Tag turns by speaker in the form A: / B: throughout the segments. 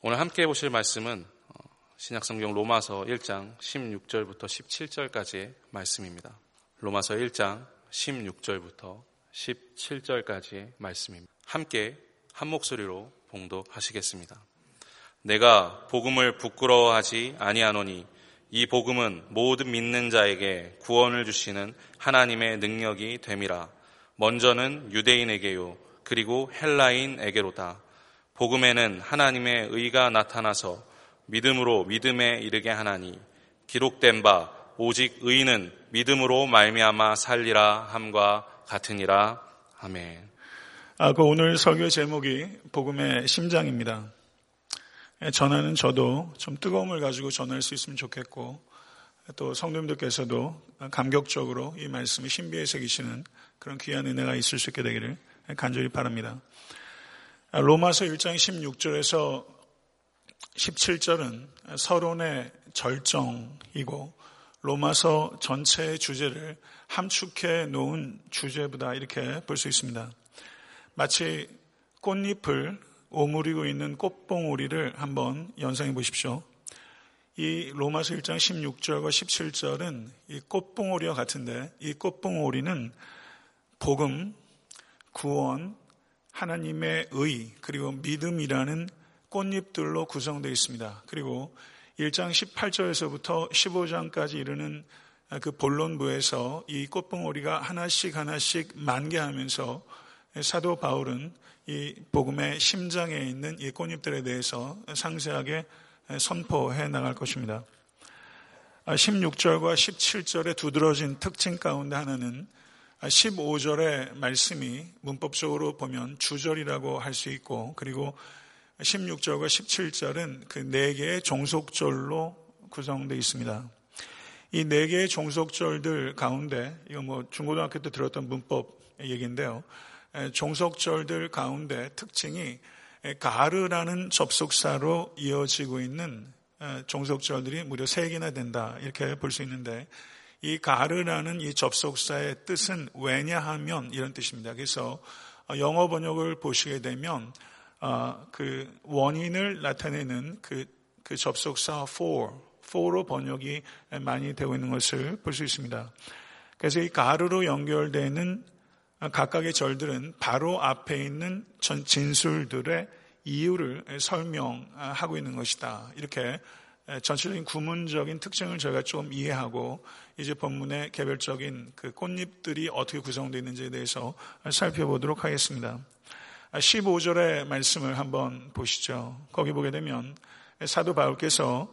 A: 오늘 함께 보실 말씀은 어, 신약성경 로마서 1장 16절부터 17절까지의 말씀입니다. 로마서 1장 16절부터 17절까지의 말씀입니다. 함께 한 목소리로 봉독하시겠습니다. 내가 복음을 부끄러워하지 아니하노니 이 복음은 모든 믿는 자에게 구원을 주시는 하나님의 능력이 됨이라. 먼저는 유대인에게요, 그리고 헬라인에게로다. 복음에는 하나님의 의가 나타나서 믿음으로 믿음에 이르게 하나니 기록된 바 오직 의는 믿음으로 말미암아 살리라 함과 같으니라. 아멘.
B: 아, 그 오늘 설교 제목이 복음의 심장입니다. 예, 전하는 저도 좀 뜨거움을 가지고 전할 수 있으면 좋겠고 또 성도님들께서도 감격적으로 이 말씀을 신비에 새기시는 그런 귀한 은혜가 있을 수 있게 되기를 간절히 바랍니다. 아, 로마서 1장 16절에서 17절은 서론의 절정이고 로마서 전체의 주제를 함축해 놓은 주제보다 이렇게 볼 수 있습니다. 마치 꽃잎을 오므리고 있는 꽃봉오리를 한번 연상해 보십시오. 이 로마서 1장 16절과 17절은 이 꽃봉오리와 같은데 이 꽃봉오리는 복음, 구원, 하나님의 의, 그리고 믿음이라는 꽃잎들로 구성되어 있습니다. 그리고 1장 18절에서부터 15장까지 이르는 그 본론부에서 이 꽃봉오리가 하나씩 하나씩 만개하면서 사도 바울은 이 복음의 심장에 있는 이 꽃잎들에 대해서 상세하게 선포해 나갈 것입니다. 16절과 17절의 두드러진 특징 가운데 하나는 15절의 말씀이 문법적으로 보면 주절이라고 할 수 있고 그리고 16절과 17절은 그 네 개의 종속절로 구성되어 있습니다. 이 네 개의 종속절들 가운데 이거 뭐 중고등학교 때 들었던 문법 얘기인데요. 종속절들 가운데 특징이 가르라는 접속사로 이어지고 있는 종속절들이 무려 세 개나 된다 이렇게 볼 수 있는데 이 가르라는 이 접속사의 뜻은 왜냐하면 이런 뜻입니다. 그래서 영어 번역을 보시게 되면 어, 그 원인을 나타내는 그, 그 접속사 for, for로 번역이 많이 되고 있는 것을 볼 수 있습니다. 그래서 이 가르로 연결되는 각각의 절들은 바로 앞에 있는 전 진술들의 이유를 설명하고 있는 것이다. 이렇게 전체적인 구문적인 특징을 저희가 좀 이해하고 이제 본문의 개별적인 그 꽃잎들이 어떻게 구성되어 있는지에 대해서 살펴보도록 하겠습니다. 15절의 말씀을 한번 보시죠. 거기 보게 되면 사도 바울께서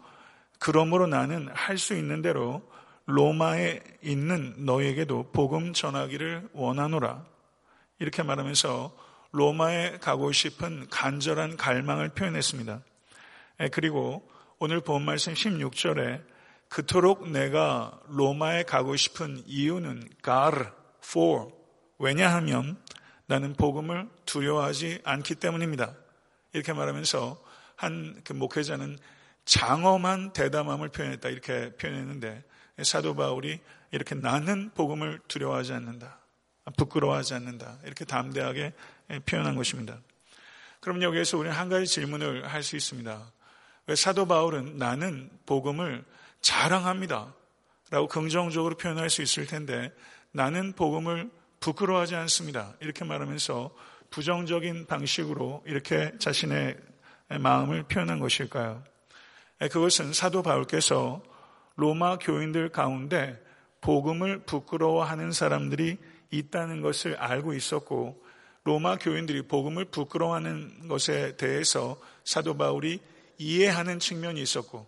B: 그러므로 나는 할 수 있는 대로 로마에 있는 너에게도 복음 전하기를 원하노라. 이렇게 말하면서 로마에 가고 싶은 간절한 갈망을 표현했습니다. 그리고 오늘 본 말씀 16절에 그토록 내가 로마에 가고 싶은 이유는 gar, for. 왜냐하면 나는 복음을 두려워하지 않기 때문입니다. 이렇게 말하면서 한 그 목회자는 장엄한 대담함을 표현했다. 이렇게 표현했는데 사도 바울이 이렇게 나는 복음을 두려워하지 않는다. 부끄러워하지 않는다. 이렇게 담대하게 표현한 것입니다. 그럼 여기에서 우리는 한 가지 질문을 할 수 있습니다. 왜 사도 바울은 나는 복음을 자랑합니다. 라고 긍정적으로 표현할 수 있을 텐데 나는 복음을 부끄러워하지 않습니다. 이렇게 말하면서 부정적인 방식으로 이렇게 자신의 마음을 표현한 것일까요? 그것은 사도 바울께서 로마 교인들 가운데 복음을 부끄러워하는 사람들이 있다는 것을 알고 있었고 로마 교인들이 복음을 부끄러워하는 것에 대해서 사도 바울이 이해하는 측면이 있었고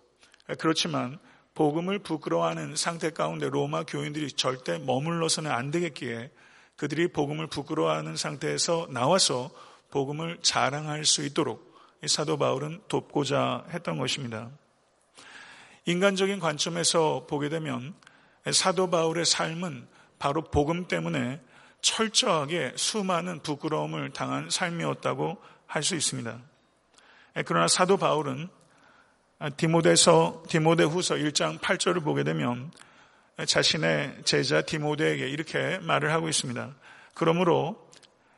B: 그렇지만 복음을 부끄러워하는 상태 가운데 로마 교인들이 절대 머물러서는 안 되겠기에 그들이 복음을 부끄러워하는 상태에서 나와서 복음을 자랑할 수 있도록 사도 바울은 돕고자 했던 것입니다. 인간적인 관점에서 보게 되면 사도 바울의 삶은 바로 복음 때문에 철저하게 수많은 부끄러움을 당한 삶이었다고 할 수 있습니다. 그러나 사도 바울은 디모데서 디모데후서 1장 8절을 보게 되면 자신의 제자 디모데에게 이렇게 말을 하고 있습니다. 그러므로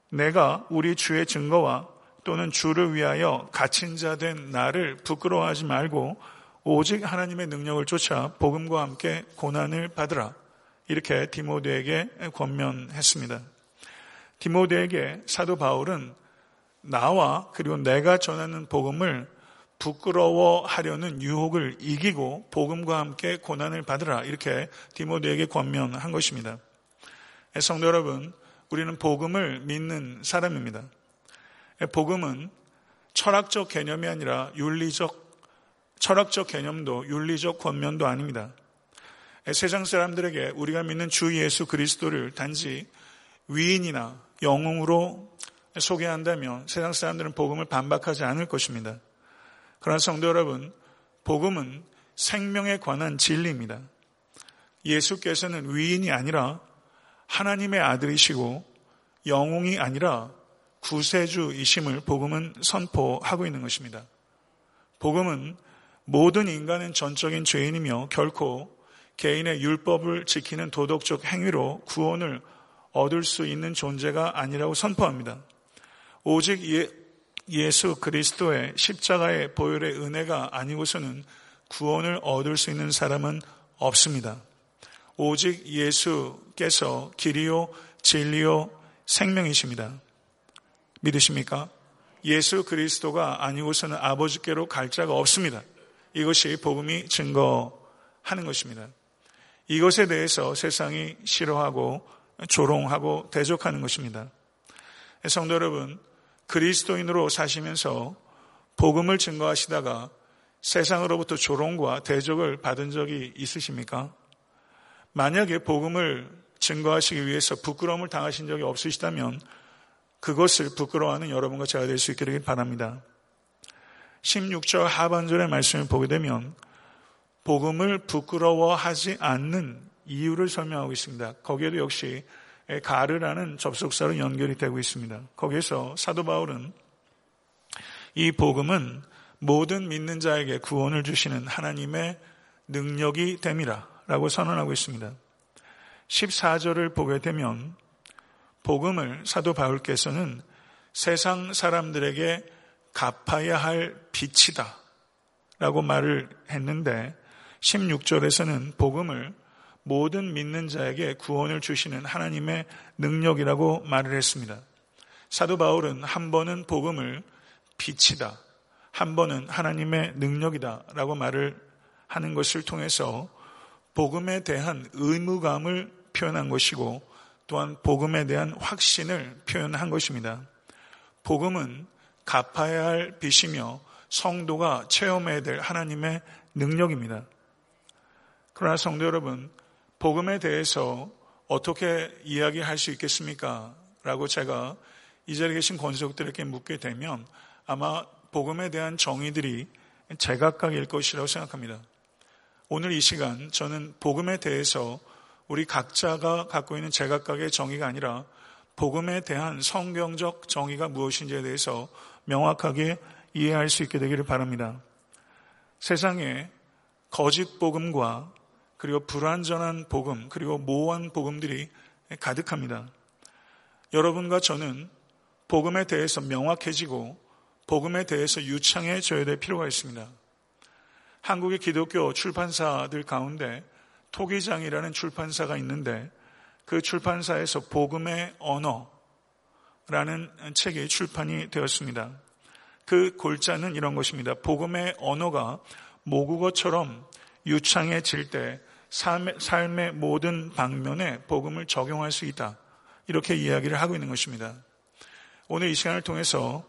B: 내가 우리 주의 증거와 또는 주를 위하여 갇힌 자 된 나를 부끄러워하지 말고 오직 하나님의 능력을 쫓아 복음과 함께 고난을 받으라. 이렇게 디모데에게 권면했습니다. 디모데에게 사도 바울은 나와 그리고 내가 전하는 복음을 부끄러워하려는 유혹을 이기고 복음과 함께 고난을 받으라 이렇게 디모데에게 권면한 것입니다. 성도 여러분, 우리는 복음을 믿는 사람입니다. 복음은 철학적 개념이 아니라 윤리적 철학적 개념도 윤리적 권면도 아닙니다. 세상 사람들에게 우리가 믿는 주 예수 그리스도를 단지 위인이나 영웅으로 소개한다면 세상 사람들은 복음을 반박하지 않을 것입니다. 그러나 성도 여러분, 복음은 생명에 관한 진리입니다. 예수께서는 위인이 아니라 하나님의 아들이시고 영웅이 아니라 구세주이심을 복음은 선포하고 있는 것입니다. 복음은 모든 인간은 전적인 죄인이며 결코 개인의 율법을 지키는 도덕적 행위로 구원을 얻을 수 있는 존재가 아니라고 선포합니다. 오직 예, 수 그리스도의 십자가의 보혈의 은혜가 아니고서는 구원을 얻을 수 있는 사람은 없습니다. 오직 예수께서 길이요, 진리요, 생명이십니다. 믿으십니까? 예수 그리스도가 아니고서는 아버지께로 갈 자가 없습니다. 이것이 복음이 증거하는 것입니다. 이것에 대해서 세상이 싫어하고 조롱하고 대적하는 것입니다. 성도 여러분, 그리스도인으로 사시면서 복음을 증거하시다가 세상으로부터 조롱과 대적을 받은 적이 있으십니까? 만약에 복음을 증거하시기 위해서 부끄러움을 당하신 적이 없으시다면 그것을 부끄러워하는 여러분과 제가 될수 되길 바랍니다. 16절 하반절의 말씀을 보게 되면 복음을 부끄러워하지 않는 이유를 설명하고 있습니다. 거기에도 역시 가르라는 접속사로 연결이 되고 있습니다. 거기에서 사도 바울은 이 복음은 모든 믿는 자에게 구원을 주시는 하나님의 능력이 됨이라 라고 선언하고 있습니다. 14절을 보게 되면 복음을 사도 바울께서는 세상 사람들에게 갚아야 할 빛이다 라고 말을 했는데 16절에서는 복음을 모든 믿는 자에게 구원을 주시는 하나님의 능력이라고 말을 했습니다. 사도 바울은 한 번은 복음을 빛이다, 한 번은 하나님의 능력이다 라고 말을 하는 것을 통해서 복음에 대한 의무감을 표현한 것이고 또한 복음에 대한 확신을 표현한 것입니다. 복음은 갚아야 할 빚이며 성도가 체험해야 될 하나님의 능력입니다. 그러나 성도 여러분, 복음에 대해서 어떻게 이야기할 수 있겠습니까? 라고 제가 이 자리에 계신 권속들에게 묻게 되면 아마 복음에 대한 정의들이 제각각일 것이라고 생각합니다. 오늘 이 시간 저는 복음에 대해서 우리 각자가 갖고 있는 제각각의 정의가 아니라 복음에 대한 성경적 정의가 무엇인지에 대해서 명확하게 이해할 수 있게 되기를 바랍니다. 세상에 거짓 복음과 그리고 불완전한 복음, 그리고 모호한 복음들이 가득합니다. 여러분과 저는 복음에 대해서 명확해지고 복음에 대해서 유창해져야 될 필요가 있습니다. 한국의 기독교 출판사들 가운데 토기장이라는 출판사가 있는데 그 출판사에서 복음의 언어라는 책이 출판이 되었습니다. 그 골자는 이런 것입니다. 복음의 언어가 모국어처럼 유창해질 때 삶의, 삶의 모든 방면에 복음을 적용할 수 있다. 이렇게 이야기를 하고 있는 것입니다. 오늘 이 시간을 통해서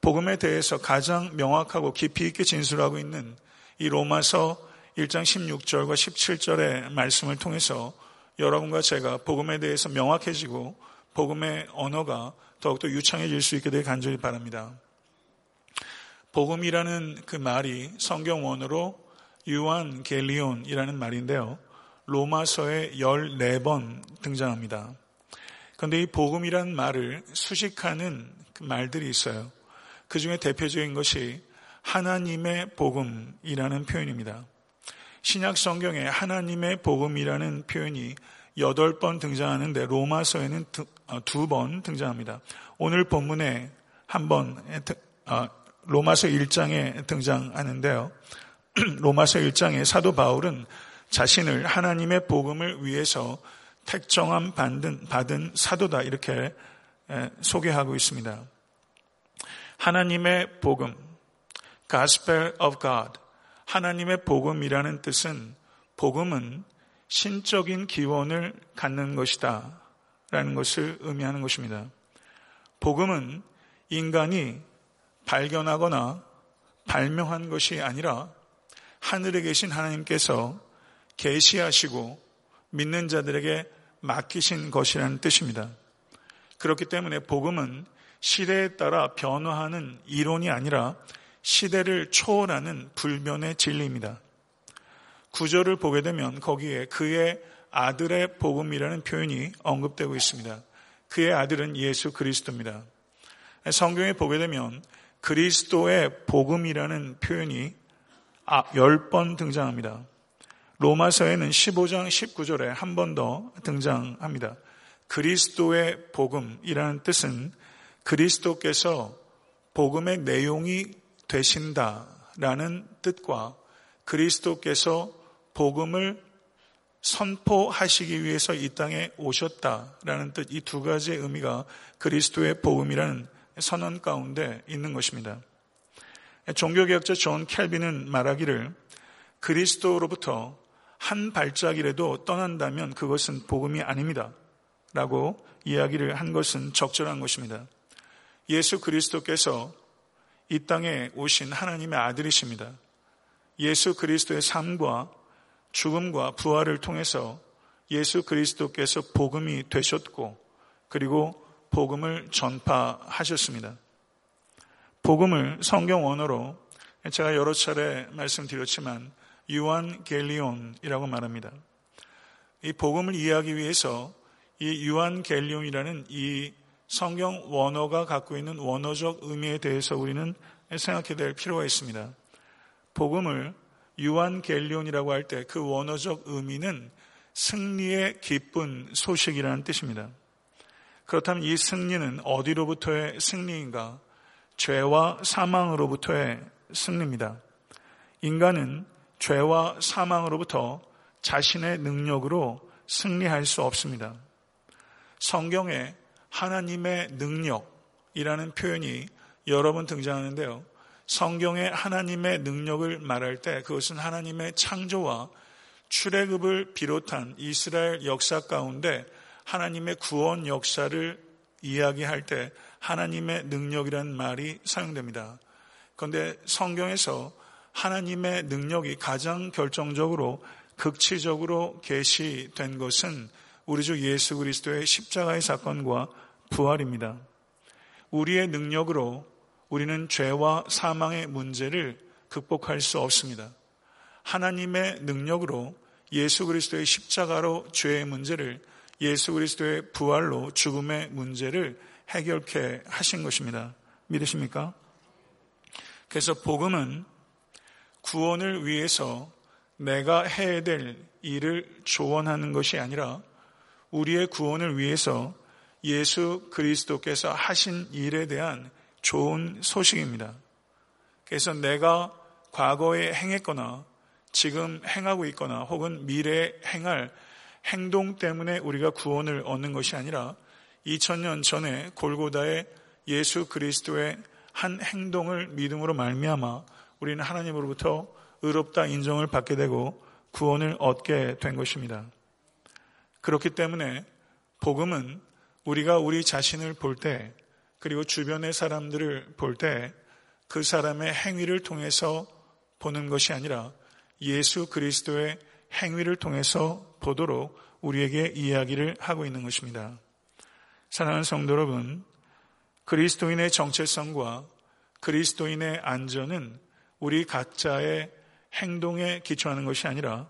B: 복음에 대해서 가장 명확하고 깊이 있게 진술하고 있는 이 로마서 1장 16절과 17절의 말씀을 통해서 여러분과 제가 복음에 대해서 명확해지고 복음의 언어가 더욱더 유창해질 수 있게 되길 간절히 바랍니다. 복음이라는 그 말이 성경 원어로 유한 겔리온이라는 말인데요. 로마서에 14번 등장합니다. 그런데 이 복음이라는 말을 수식하는 그 말들이 있어요. 그 중에 대표적인 것이 하나님의 복음이라는 표현입니다. 신약 성경에 하나님의 복음이라는 표현이 여덟 번 등장하는데 로마서에는 두 번 등장합니다. 오늘 본문에 한번 아, 로마서 1장에 등장하는데요. 로마서 1장에 사도 바울은 자신을 하나님의 복음을 위해서 택정함 받은, 받은 사도다 이렇게 소개하고 있습니다. 하나님의 복음, Gospel of God, 하나님의 복음이라는 뜻은 복음은 신적인 기원을 갖는 것이다 라는 것을 의미하는 것입니다. 복음은 인간이 발견하거나 발명한 것이 아니라 하늘에 계신 하나님께서 계시하시고 믿는 자들에게 맡기신 것이라는 뜻입니다. 그렇기 때문에 복음은 시대에 따라 변화하는 이론이 아니라 시대를 초월하는 불변의 진리입니다. 구절을 보게 되면 거기에 그의 아들의 복음이라는 표현이 언급되고 있습니다. 그의 아들은 예수 그리스도입니다. 성경에 보게 되면 그리스도의 복음이라는 표현이 10번 아, 등장합니다. 로마서에는 15장 19절에 한 번 더 등장합니다. 그리스도의 복음이라는 뜻은 그리스도께서 복음의 내용이 되신다라는 뜻과 그리스도께서 복음을 선포하시기 위해서 이 땅에 오셨다라는 뜻, 이 두 가지의 의미가 그리스도의 복음이라는 선언 가운데 있는 것입니다. 종교개혁자 존 칼빈은 말하기를 그리스도로부터 한 발짝이라도 떠난다면 그것은 복음이 아닙니다. 라고 이야기를 한 것은 적절한 것입니다. 예수 그리스도께서 이 땅에 오신 하나님의 아들이십니다. 예수 그리스도의 삶과 죽음과 부활을 통해서 예수 그리스도께서 복음이 되셨고 그리고 복음을 전파하셨습니다. 복음을 성경 원어로 제가 여러 차례 말씀드렸지만 유한 겔리온이라고 말합니다. 이 복음을 이해하기 위해서 이 유한 겔리온이라는 이 성경 원어가 갖고 있는 원어적 의미에 대해서 우리는 생각해야 될 필요가 있습니다. 복음을 유한 겔리온이라고 할 때 그 원어적 의미는 승리의 기쁜 소식이라는 뜻입니다. 그렇다면 이 승리는 어디로부터의 승리인가? 죄와 사망으로부터의 승리입니다. 인간은 죄와 사망으로부터 자신의 능력으로 승리할 수 없습니다. 성경에 하나님의 능력이라는 표현이 여러 번 등장하는데요. 성경에 하나님의 능력을 말할 때 그것은 하나님의 창조와 출애굽을 비롯한 이스라엘 역사 가운데 하나님의 구원 역사를 이야기할 때 하나님의 능력이라는 말이 사용됩니다. 그런데 성경에서 하나님의 능력이 가장 결정적으로 극치적으로 계시된 것은 우리 주 예수 그리스도의 십자가의 사건과 부활입니다. 우리의 능력으로 우리는 죄와 사망의 문제를 극복할 수 없습니다. 하나님의 능력으로 예수 그리스도의 십자가로 죄의 문제를 예수 그리스도의 부활로 죽음의 문제를 해결케 하신 것입니다. 믿으십니까? 그래서 복음은 구원을 위해서 내가 해야 될 일을 조언하는 것이 아니라 우리의 구원을 위해서 예수 그리스도께서 하신 일에 대한 좋은 소식입니다. 그래서 내가 과거에 행했거나 지금 행하고 있거나 혹은 미래에 행할 행동 때문에 우리가 구원을 얻는 것이 아니라 2000년 전에 골고다의 예수 그리스도의 한 행동을 믿음으로 말미암아 우리는 하나님으로부터 의롭다 인정을 받게 되고 구원을 얻게 된 것입니다. 그렇기 때문에 복음은 우리가 우리 자신을 볼 때, 그리고 주변의 사람들을 볼 때 그 사람의 행위를 통해서 보는 것이 아니라 예수 그리스도의 행위를 통해서 보도록 우리에게 이야기를 하고 있는 것입니다. 사랑하는 성도 여러분, 그리스도인의 정체성과 그리스도인의 안전은 우리 각자의 행동에 기초하는 것이 아니라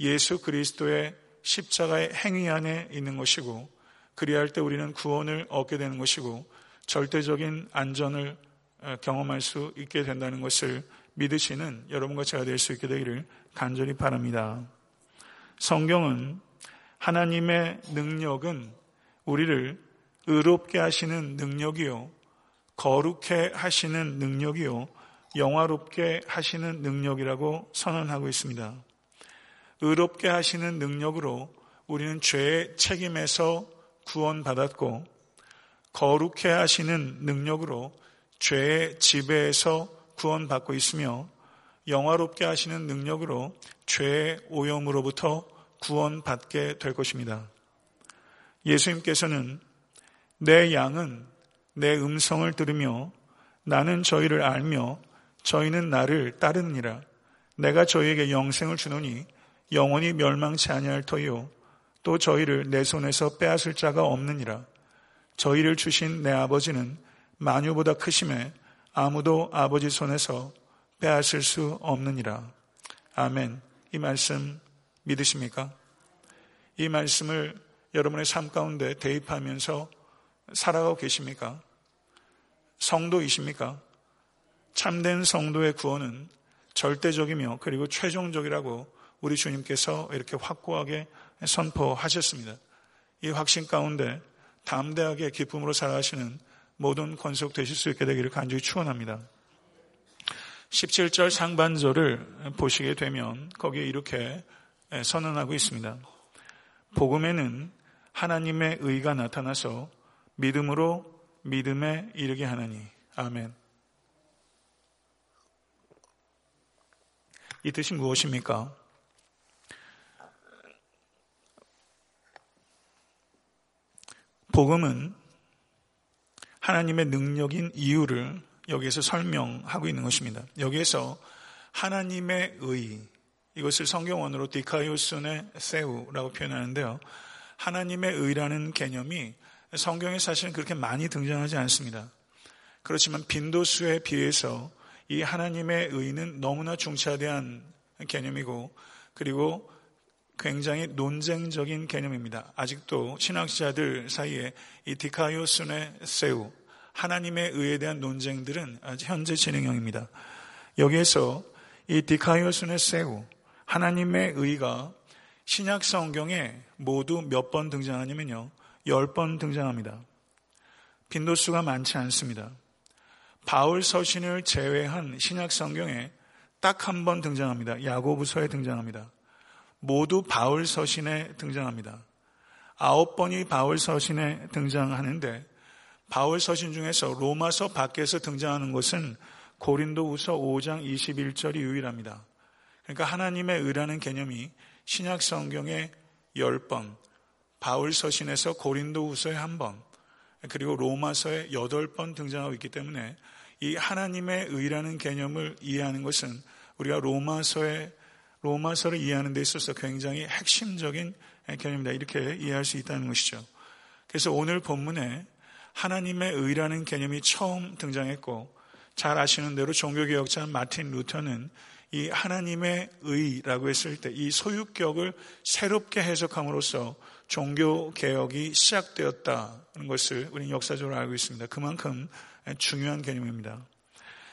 B: 예수 그리스도의 십자가의 행위 안에 있는 것이고 그리할 때 우리는 구원을 얻게 되는 것이고 절대적인 안전을 어, 경험할 수 있게 된다는 것을 믿으시는 여러분과 제가 될 수 있게 되기를 간절히 바랍니다. 성경은 하나님의 능력은 우리를 의롭게 하시는 능력이요. 거룩해 하시는 능력이요. 영화롭게 하시는 능력이라고 선언하고 있습니다. 의롭게 하시는 능력으로 우리는 죄의 책임에서 구원받았고, 거룩해 하시는 능력으로 죄의 지배에서 구원받고 있으며, 영화롭게 하시는 능력으로 죄의 오염으로부터 구원받게 될 것입니다. 예수님께서는 내 양은 내 음성을 들으며 나는 저희를 알며 저희는 나를 따르느니라. 내가 저희에게 영생을 주노니 영원히 멸망치 아니할 터이요. 또 저희를 내 손에서 빼앗을 자가 없느니라. 저희를 주신 내 아버지는 만유보다 크심에 아무도 아버지 손에서 빼앗을 수 없느니라. 아멘. 이 말씀 믿으십니까? 이 말씀을 여러분의 삶 가운데 대입하면서 살아가고 계십니까? 성도이십니까? 참된 성도의 구원은 절대적이며 그리고 최종적이라고 우리 주님께서 이렇게 확고하게 선포하셨습니다. 이 확신 가운데 담대하게 기쁨으로 살아가시는 모든 권속 되실 수 있게 되기를 간절히 축원합니다. 17절 상반절을 보시게 되면 거기에 이렇게 선언하고 있습니다. 복음에는 하나님의 의가 나타나서 믿음으로 믿음에 이르게 하나니. 아멘. 이 뜻이 무엇입니까? 복음은 하나님의 능력인 이유를 여기에서 설명하고 있는 것입니다. 여기에서 하나님의 의, 이것을 성경원으로 디카이오스네 세우라고 표현하는데요. 하나님의 의라는 개념이 성경에 사실은 그렇게 많이 등장하지 않습니다. 그렇지만 빈도수에 비해서 이 하나님의 의는 너무나 중차대한 개념이고 그리고 굉장히 논쟁적인 개념입니다. 아직도 신학자들 사이에 이 디카이오스네 세우, 하나님의 의에 대한 논쟁들은 현재 진행형입니다. 여기에서 이 디카이오스네 세우, 하나님의 의가 신약 성경에 모두 몇 번 등장하냐면요. 열 번 등장합니다. 빈도수가 많지 않습니다. 바울 서신을 제외한 신약 성경에 딱 한 번 등장합니다. 야고부서에 등장합니다. 모두 바울 서신에 등장합니다. 아홉 번이 바울 서신에 등장하는데 바울 서신 중에서 로마서 밖에서 등장하는 것은 고린도우서 5장 21절이 유일합니다. 그러니까 하나님의 의라는 개념이 신약 성경에 10번, 바울 서신에서 고린도우서에 한 번, 그리고 로마서에 8번 등장하고 있기 때문에 이 하나님의 의라는 개념을 이해하는 것은 우리가 로마서에 로마서를 이해하는 데 있어서 굉장히 핵심적인 개념이다. 이렇게 이해할 수 있다는 것이죠. 그래서 오늘 본문에 하나님의 의라는 개념이 처음 등장했고 잘 아시는 대로 종교개혁자 마틴 루터는 이 하나님의 의라고 했을 때 이 소유격을 새롭게 해석함으로써 종교 개혁이 시작되었다는 것을 우리는 역사적으로 알고 있습니다. 그만큼 중요한 개념입니다.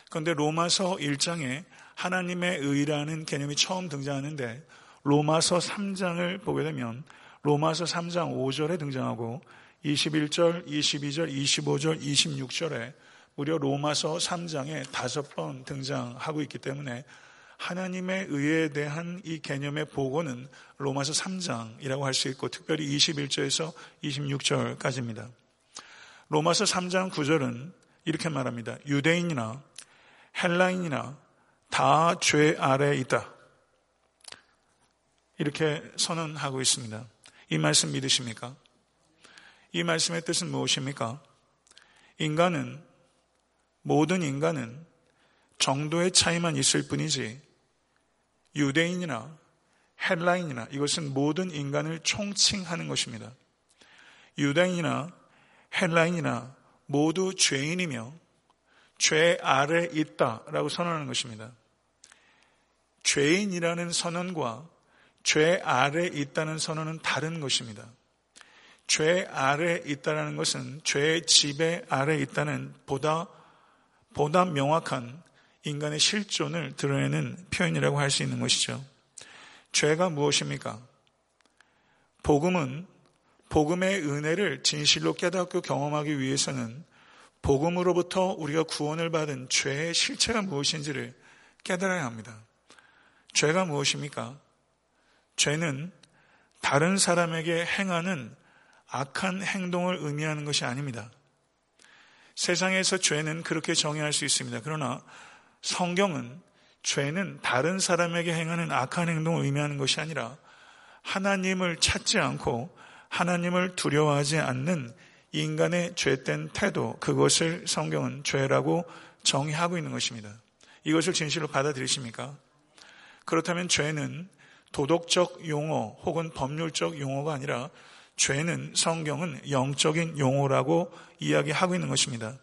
B: 그런데 로마서 1장에 하나님의 의라는 개념이 처음 등장하는데 로마서 3장을 보게 되면 로마서 3장 5절에 등장하고 21절, 22절, 25절, 26절에 무려 로마서 3장에 다섯 번 등장하고 있기 때문에 하나님의 의에 대한 이 개념의 보고는 로마서 3장이라고 할 수 있고 특별히 21절에서 26절까지입니다. 로마서 3장 9절은 이렇게 말합니다. 유대인이나 헬라인이나 다 죄 아래에 있다. 이렇게 선언하고 있습니다. 이 말씀 믿으십니까? 이 말씀의 뜻은 무엇입니까? 인간은, 모든 인간은 정도의 차이만 있을 뿐이지 유대인이나 헬라인이나 이것은 모든 인간을 총칭하는 것입니다. 유대인이나 헬라인이나 모두 죄인이며 죄 아래 있다라고 선언하는 것입니다. 죄인이라는 선언과 죄 아래 있다는 선언은 다른 것입니다. 죄 아래 있다는 것은 죄의 지배 아래 있다는 보다 보다 명확한 인간의 실존을 드러내는 표현이라고 할 수 있는 것이죠. 죄가 무엇입니까? 복음은 복음의 은혜를 진실로 깨닫고 경험하기 위해서는 복음으로부터 우리가 구원을 받은 죄의 실체가 무엇인지를 깨달아야 합니다. 죄가 무엇입니까? 죄는 다른 사람에게 행하는 악한 행동을 의미하는 것이 아닙니다. 세상에서 죄는 그렇게 정의할 수 있습니다. 그러나 성경은 죄는 다른 사람에게 행하는 악한 행동을 의미하는 것이 아니라 하나님을 찾지 않고 하나님을 두려워하지 않는 인간의 죄된 태도, 그것을 성경은 죄라고 정의하고 있는 것입니다. 이것을 진실로 받아들이십니까? 그렇다면 죄는 도덕적 용어 혹은 법률적 용어가 아니라 죄는 성경은 영적인 용어라고 이야기하고 있는 것입니다.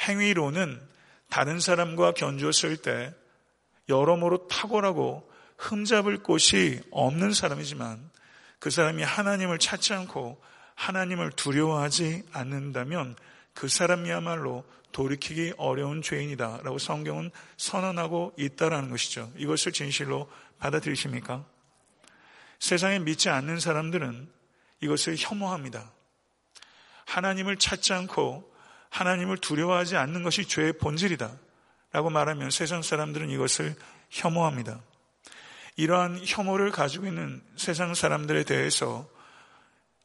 B: 행위로는 다른 사람과 견주었을 때 여러모로 탁월하고 흠잡을 곳이 없는 사람이지만 그 사람이 하나님을 찾지 않고 하나님을 두려워하지 않는다면 그 사람이야말로 돌이키기 어려운 죄인이다 라고 성경은 선언하고 있다라는 것이죠. 이것을 진실로 받아들이십니까? 세상에 믿지 않는 사람들은 이것을 혐오합니다. 하나님을 찾지 않고 하나님을 두려워하지 않는 것이 죄의 본질이다. 라고 말하면 세상 사람들은 이것을 혐오합니다. 이러한 혐오를 가지고 있는 세상 사람들에 대해서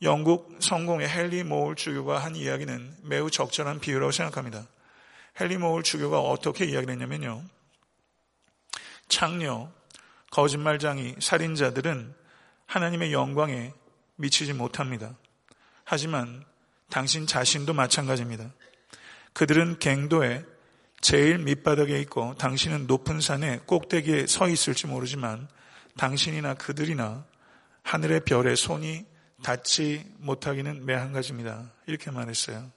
B: 영국 성공의 헨리 모울 주교가 한 이야기는 매우 적절한 비유라고 생각합니다. 헨리 모울 주교가 어떻게 이야기를 했냐면요. 창녀, 거짓말장이, 살인자들은 하나님의 영광에 미치지 못합니다. 하지만 당신 자신도 마찬가지입니다. 그들은 갱도에 제일 밑바닥에 있고 당신은 높은 산에 꼭대기에 서 있을지 모르지만 당신이나 그들이나 하늘의 별에 손이 닿지 못하기는 매한 가지입니다. 이렇게 말했어요.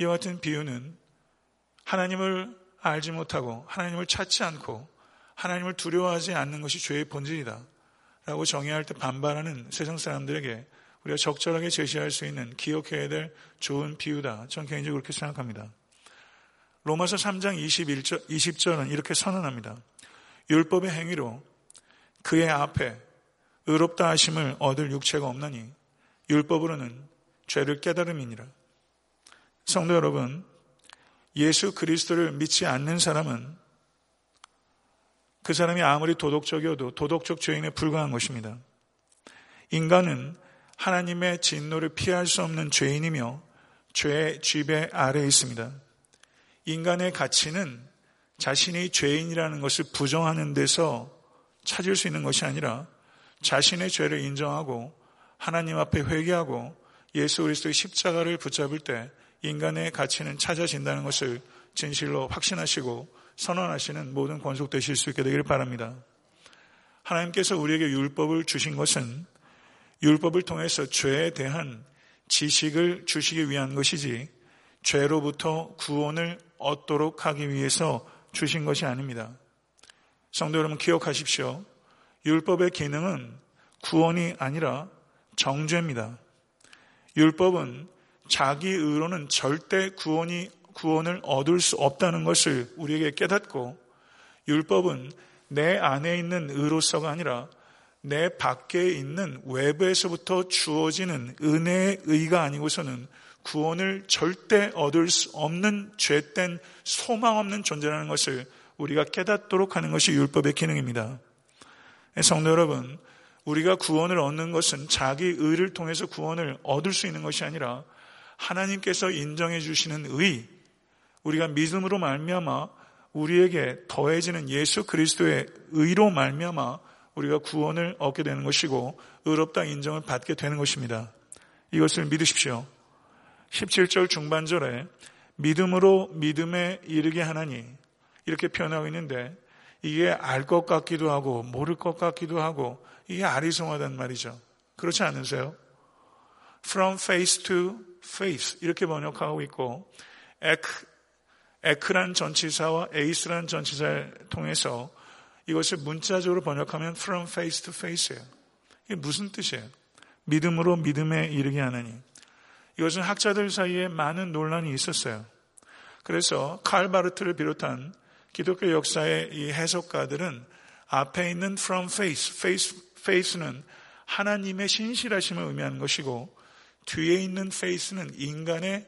B: 이와 같은 비유는 하나님을 알지 못하고 하나님을 찾지 않고 하나님을 두려워하지 않는 것이 죄의 본질이다. 라고 정의할 때 반발하는 세상 사람들에게 우리가 적절하게 제시할 수 있는 기억해야 될 좋은 비유다. 전 개인적으로 그렇게 생각합니다. 로마서 3장 21절, 20절은 이렇게 선언합니다. 율법의 행위로 그의 앞에 의롭다 하심을 얻을 육체가 없나니 율법으로는 죄를 깨달음이니라. 성도 여러분, 예수 그리스도를 믿지 않는 사람은 그 사람이 아무리 도덕적이어도 도덕적 죄인에 불과한 것입니다. 인간은 하나님의 진노를 피할 수 없는 죄인이며 죄의 지배 아래에 있습니다. 인간의 가치는 자신이 죄인이라는 것을 부정하는 데서 찾을 수 있는 것이 아니라 자신의 죄를 인정하고 하나님 앞에 회개하고 예수 그리스도의 십자가를 붙잡을 때 인간의 가치는 찾아진다는 것을 진실로 확신하시고 선언하시는 모든 권속되실 수 있게 되기를 바랍니다. 하나님께서 우리에게 율법을 주신 것은 율법을 통해서 죄에 대한 지식을 주시기 위한 것이지 죄로부터 구원을 얻도록 하기 위해서 주신 것이 아닙니다. 성도 여러분 기억하십시오. 율법의 기능은 구원이 아니라 정죄입니다. 율법은 자기 의로는 절대 구원이 구원을 얻을 수 없다는 것을 우리에게 깨닫고 율법은 내 안에 있는 의로서가 아니라 내 밖에 있는 외부에서부터 주어지는 은혜의 의가 아니고서는 구원을 절대 얻을 수 없는 죄된 소망 없는 존재라는 것을 우리가 깨닫도록 하는 것이 율법의 기능입니다. 성도 여러분, 우리가 구원을 얻는 것은 자기 의를 통해서 구원을 얻을 수 있는 것이 아니라 하나님께서 인정해 주시는 의, 우리가 믿음으로 말미암아 우리에게 더해지는 예수 그리스도의 의로 말미암아 우리가 구원을 얻게 되는 것이고 의롭다 인정을 받게 되는 것입니다. 이것을 믿으십시오. 17절 중반절에 믿음으로 믿음에 이르게 하나니 이렇게 표현하고 있는데 이게 알 것 같기도 하고 모를 것 같기도 하고 이게 아리송하단 말이죠. 그렇지 않으세요? From face to face 이렇게 번역하고 있고 에크, 에크란 전치사와 에이스란 전치사를 통해서 이것을 문자적으로 번역하면 from face to face예요. 이게 무슨 뜻이에요? 믿음으로 믿음에 이르게 하느니. 이것은 학자들 사이에 많은 논란이 있었어요. 그래서 칼 바르트를 비롯한 기독교 역사의 이 해석가들은 앞에 있는 from face, face, face는 하나님의 신실하심을 의미하는 것이고 뒤에 있는 face는 인간의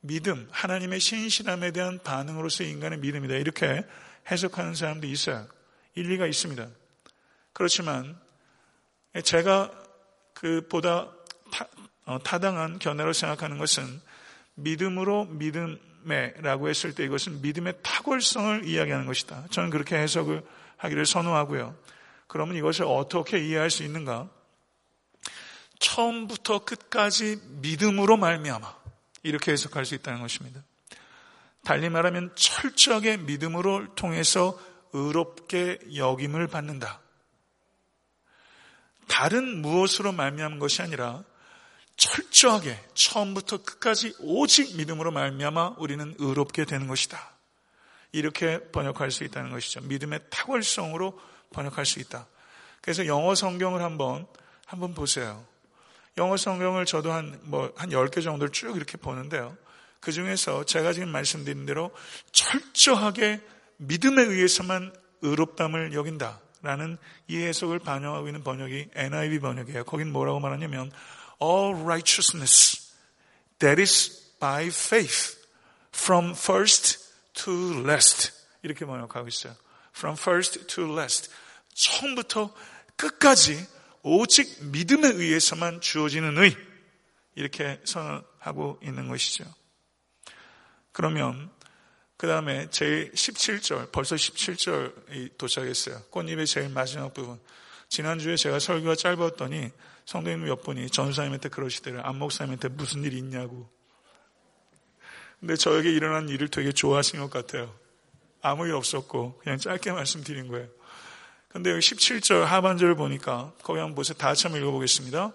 B: 믿음, 하나님의 신실함에 대한 반응으로서 인간의 믿음이다. 이렇게 해석하는 사람도 있어요. 일리가 있습니다. 그렇지만 제가 그보다 어, 타당한 견해로 생각하는 것은 믿음으로 믿음에라고 했을 때 이것은 믿음의 탁월성을 이야기하는 것이다. 저는 그렇게 해석을 하기를 선호하고요. 그러면 이것을 어떻게 이해할 수 있는가? 처음부터 끝까지 믿음으로 말미암아 이렇게 해석할 수 있다는 것입니다. 달리 말하면 철저하게 믿음으로 통해서 의롭게 여김을 받는다. 다른 무엇으로 말미암은 것이 아니라 철저하게 처음부터 끝까지 오직 믿음으로 말미암아 우리는 의롭게 되는 것이다. 이렇게 번역할 수 있다는 것이죠. 믿음의 탁월성으로 번역할 수 있다. 그래서 영어 성경을 한번 한번 보세요. 영어 성경을 저도 한 뭐한 10개 정도를 쭉 이렇게 보는데요. 그 중에서 제가 지금 말씀드린 대로 철저하게 믿음에 의해서만 의롭담을 여긴다. 라는 이 해석을 반영하고 있는 번역이 NIV 번역이에요. 거긴 뭐라고 말하냐면 all righteousness that is by faith from first to last 이렇게 번역하고 있어요. from first to last 처음부터 끝까지 오직 믿음에 의해서만 주어지는 의 이렇게 선언하고 있는 것이죠. 그러면 그 다음에 제 17절, 벌써 17절이 도착했어요. 꽃잎의 제일 마지막 부분. 지난주에 제가 설교가 짧았더니 성도님 몇 분이 전사님한테 그러시더래요. 안목사님한테 무슨 일이 있냐고. 근데 저에게 일어난 일을 되게 좋아하신 것 같아요. 아무 일 없었고 그냥 짧게 말씀드린 거예요. 근데 여기 17절 하반절을 보니까 거기 한번 보세요. 다 같이 한번 읽어보겠습니다.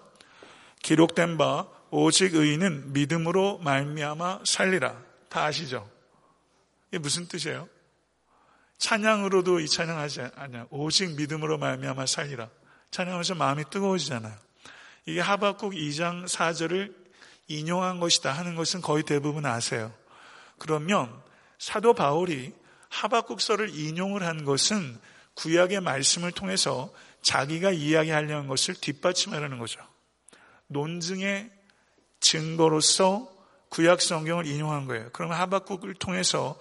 B: 기록된 바 오직 의인은 믿음으로 말미암아 살리라. 다 아시죠? 이게 무슨 뜻이에요? 찬양으로도 이 찬양하지 않냐. 오직 믿음으로 말미암아 살리라. 찬양하면서 마음이 뜨거워지잖아요. 이게 하박국 2장 4절을 인용한 것이다 하는 것은 거의 대부분 아세요. 그러면 사도 바울이 하박국서를 인용을 한 것은 구약의 말씀을 통해서 자기가 이야기하려는 것을 뒷받침하려는 거죠. 논증의 증거로서 구약 성경을 인용한 거예요. 그러면 하박국을 통해서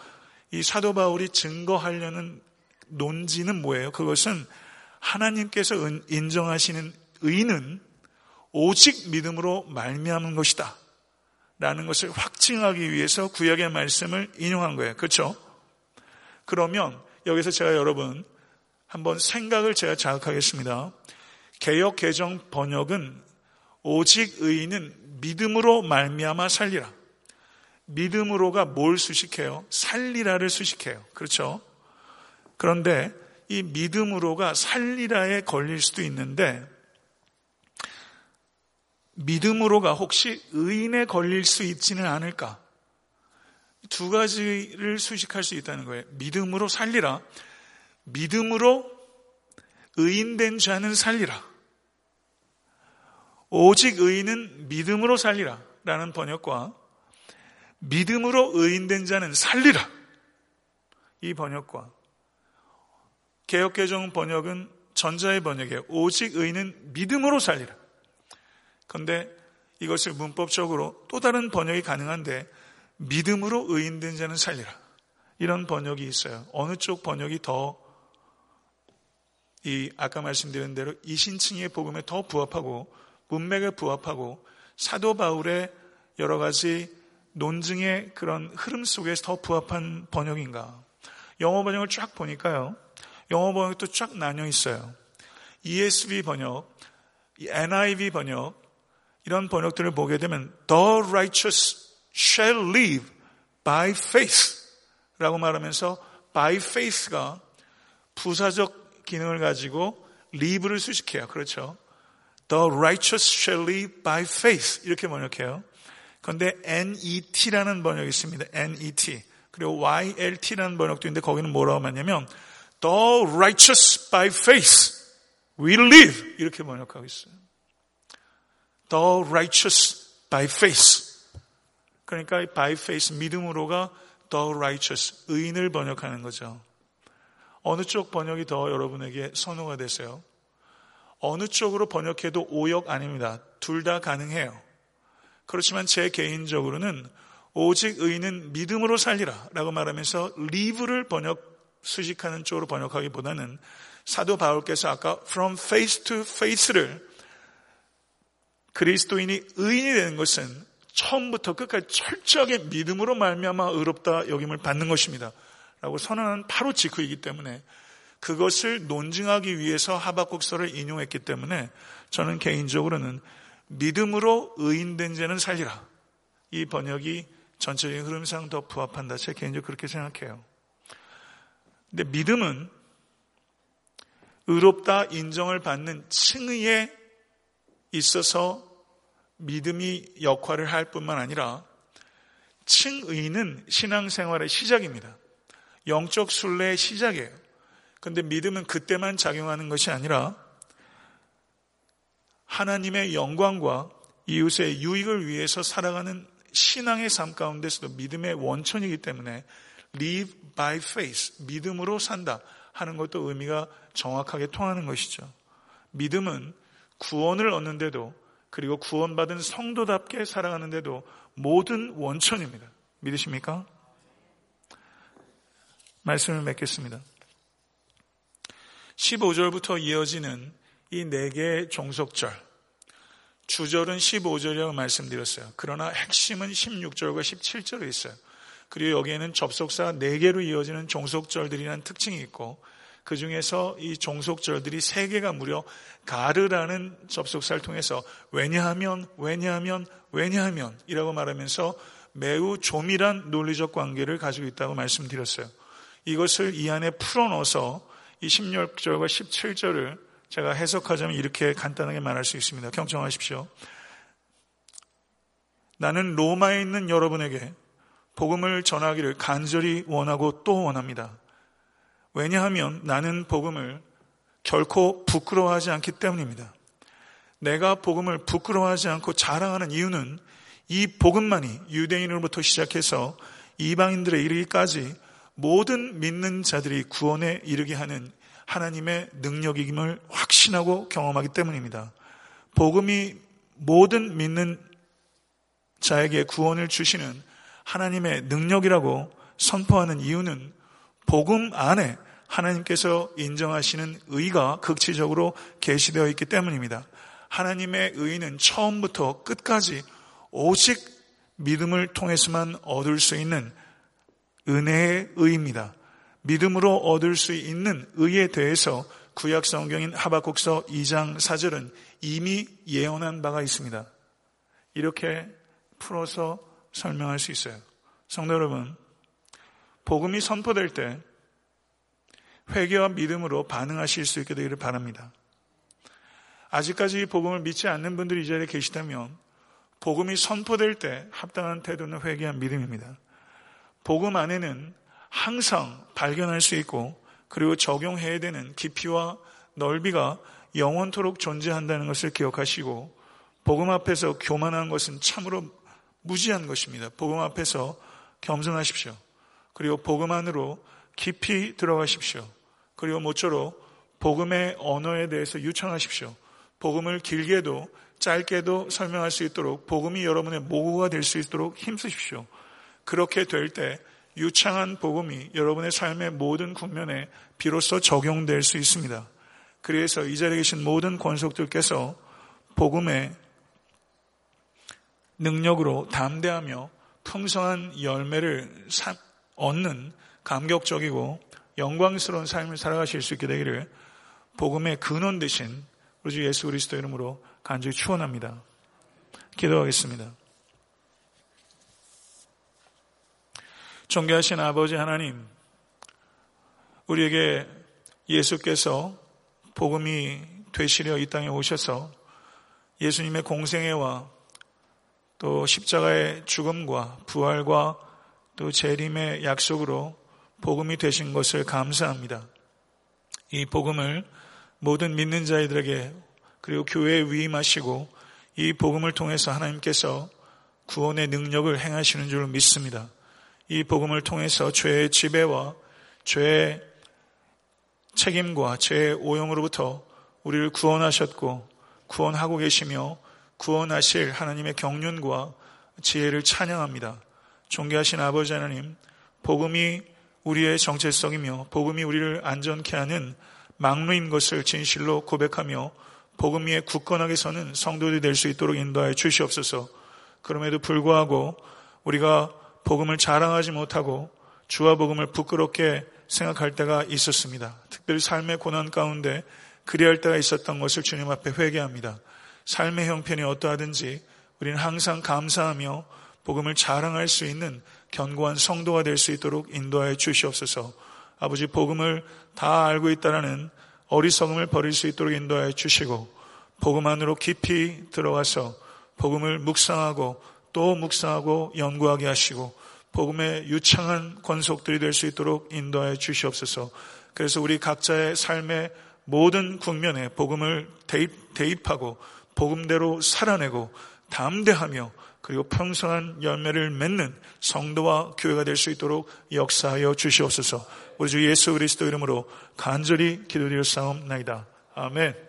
B: 이 사도 바울이 증거하려는 논지는 뭐예요? 그것은 하나님께서 인정하시는 의는 오직 믿음으로 말미암은 것이다. 라는 것을 확증하기 위해서 구약의 말씀을 인용한 거예요. 그렇죠? 그러면 여기서 제가 여러분 한번 생각을 제가 자극하겠습니다. 개혁 개정 번역은 오직 의인은 믿음으로 말미암아 살리라. 믿음으로가 뭘 수식해요? 살리라를 수식해요. 그렇죠? 그런데 이 믿음으로가 살리라에 걸릴 수도 있는데 믿음으로가 혹시 의인에 걸릴 수 있지는 않을까? 두 가지를 수식할 수 있다는 거예요. 믿음으로 살리라. 믿음으로 의인된 자는 살리라. 오직 의인은 믿음으로 살리라. 라는 번역과 믿음으로 의인된 자는 살리라. 이 번역과 개혁개정 번역은 전자의 번역이에요. 오직 의인은 믿음으로 살리라. 그런데 이것을 문법적으로 또 다른 번역이 가능한데 믿음으로 의인된 자는 살리라. 이런 번역이 있어요. 어느 쪽 번역이 더 이 아까 말씀드린 대로 이신층의 복음에 더 부합하고 문맥에 부합하고 사도 바울의 여러 가지 논증의 그런 흐름 속에서 더 부합한 번역인가? 영어 번역을 쫙 보니까요. 영어 번역도 쫙 나뉘어 있어요. ESV 번역, NIV 번역, 이런 번역들을 보게 되면 The righteous shall live by faith 라고 말하면서 by faith가 부사적 기능을 가지고 live를 수식해요. 그렇죠? The righteous shall live by faith 이렇게 번역해요. 그런데 NET라는 번역이 있습니다. NET. 그리고 YLT라는 번역도 있는데 거기는 뭐라고 하냐면 The righteous by faith will live 이렇게 번역하고 있어요. The righteous by faith. 그러니까 by faith 믿음으로가 the righteous 의인을 번역하는 거죠. 어느 쪽 번역이 더 여러분에게 선호가 되세요? 어느 쪽으로 번역해도 오역 아닙니다. 둘 다 가능해요. 그렇지만 제 개인적으로는 오직 의인은 믿음으로 살리라 라고 말하면서 live를 번역, 수식하는 쪽으로 번역하기보다는 사도 바울께서 아까 from faith to faith를 그리스도인이 의인이 되는 것은 처음부터 끝까지 철저하게 믿음으로 말미암아 의롭다 여김을 받는 것입니다. 라고 선언한 바로 직후이기 때문에 그것을 논증하기 위해서 하박국서를 인용했기 때문에 저는 개인적으로는 믿음으로 의인된 자는 살리라. 이 번역이 전체적인 흐름상 더 부합한다. 제 개인적으로 그렇게 생각해요. 근데 믿음은 의롭다 인정을 받는 층위에 있어서 믿음이 역할을 할 뿐만 아니라 층의는 신앙생활의 시작입니다. 영적 순례의 시작이에요. 근데 믿음은 그때만 작용하는 것이 아니라 하나님의 영광과 이웃의 유익을 위해서 살아가는 신앙의 삶 가운데서도 믿음의 원천이기 때문에 live by faith, 믿음으로 산다 하는 것도 의미가 정확하게 통하는 것이죠. 믿음은 구원을 얻는데도 그리고 구원받은 성도답게 살아가는데도 모든 원천입니다. 믿으십니까? 말씀을 맺겠습니다. 15절부터 이어지는 이 네 개의 종속절. 주절은 15절이라고 말씀드렸어요. 그러나 핵심은 16절과 17절에 있어요. 그리고 여기에는 접속사 4개로 이어지는 종속절들이라는 특징이 있고 그 중에서 이 종속절들이 3개가 무려 가르라는 접속사를 통해서 왜냐하면 왜냐하면 왜냐하면 이라고 말하면서 매우 조밀한 논리적 관계를 가지고 있다고 말씀드렸어요. 이것을 이 안에 풀어넣어서 이 16절과 17절을 제가 해석하자면 이렇게 간단하게 말할 수 있습니다. 경청하십시오. 나는 로마에 있는 여러분에게 복음을 전하기를 간절히 원하고 또 원합니다. 왜냐하면 나는 복음을 결코 부끄러워하지 않기 때문입니다. 내가 복음을 부끄러워하지 않고 자랑하는 이유는 이 복음만이 유대인으로부터 시작해서 이방인들의 이르기까지 모든 믿는 자들이 구원에 이르게 하는 하나님의 능력임을 확신하고 경험하기 때문입니다. 복음이 모든 믿는 자에게 구원을 주시는 하나님의 능력이라고 선포하는 이유는 복음 안에 하나님께서 인정하시는 의가 극치적으로 계시되어 있기 때문입니다. 하나님의 의는 처음부터 끝까지 오직 믿음을 통해서만 얻을 수 있는 은혜의 의입니다. 믿음으로 얻을 수 있는 의에 대해서 구약 성경인 하박국서 2장 4절은 이미 예언한 바가 있습니다. 이렇게 풀어서 설명할 수 있어요. 성도 여러분, 복음이 선포될 때 회개와 믿음으로 반응하실 수 있게 되기를 바랍니다. 아직까지 이 복음을 믿지 않는 분들이 이 자리에 계시다면 복음이 선포될 때 합당한 태도는 회개와 믿음입니다. 복음 안에는 항상 발견할 수 있고 그리고 적용해야 되는 깊이와 넓이가 영원토록 존재한다는 것을 기억하시고 복음 앞에서 교만한 것은 참으로 무지한 것입니다. 복음 앞에서 겸손하십시오. 그리고 복음 안으로 깊이 들어가십시오. 그리고 모쪼록 복음의 언어에 대해서 유창하십시오. 복음을 길게도 짧게도 설명할 수 있도록 복음이 여러분의 모고가 될 수 있도록 힘쓰십시오. 그렇게 될 때 유창한 복음이 여러분의 삶의 모든 국면에 비로소 적용될 수 있습니다. 그래서 이 자리에 계신 모든 권속들께서 복음의 능력으로 담대하며 풍성한 열매를 얻는 감격적이고 영광스러운 삶을 살아가실 수 있게 되기를 복음의 근원 되신 우리 주 예수 그리스도 이름으로 간절히 축원합니다. 기도하겠습니다. 존귀하신 아버지 하나님, 우리에게 예수께서 복음이 되시려 이 땅에 오셔서 예수님의 공생애와 또 십자가의 죽음과 부활과 또 재림의 약속으로 복음이 되신 것을 감사합니다. 이 복음을 모든 믿는 자들에게 그리고 교회에 위임하시고 이 복음을 통해서 하나님께서 구원의 능력을 행하시는 줄 믿습니다. 이 복음을 통해서 죄의 지배와 죄의 책임과 죄의 오용으로부터 우리를 구원하셨고 구원하고 계시며 구원하실 하나님의 경륜과 지혜를 찬양합니다. 존귀하신 아버지 하나님, 복음이 우리의 정체성이며 복음이 우리를 안전케 하는 망루인 것을 진실로 고백하며 복음 위에 굳건하게 서는 성도들이 될 수 있도록 인도하여 주시옵소서. 그럼에도 불구하고 우리가 복음을 자랑하지 못하고 주와 복음을 부끄럽게 생각할 때가 있었습니다. 특별히 삶의 고난 가운데 그리할 때가 있었던 것을 주님 앞에 회개합니다. 삶의 형편이 어떠하든지 우리는 항상 감사하며 복음을 자랑할 수 있는 견고한 성도가 될 수 있도록 인도하여 주시옵소서. 아버지 복음을 다 알고 있다라는 어리석음을 버릴 수 있도록 인도하여 주시고 복음 안으로 깊이 들어가서 복음을 묵상하고 또 묵상하고 연구하게 하시고 복음의 유창한 권속들이 될 수 있도록 인도하여 주시옵소서. 그래서 우리 각자의 삶의 모든 국면에 복음을 대입, 대입하고 복음대로 살아내고 담대하며 그리고 평성한 열매를 맺는 성도와 교회가 될 수 있도록 역사하여 주시옵소서. 우리 주 예수 그리스도 이름으로 간절히 기도드릴 싸움나이다. 아멘.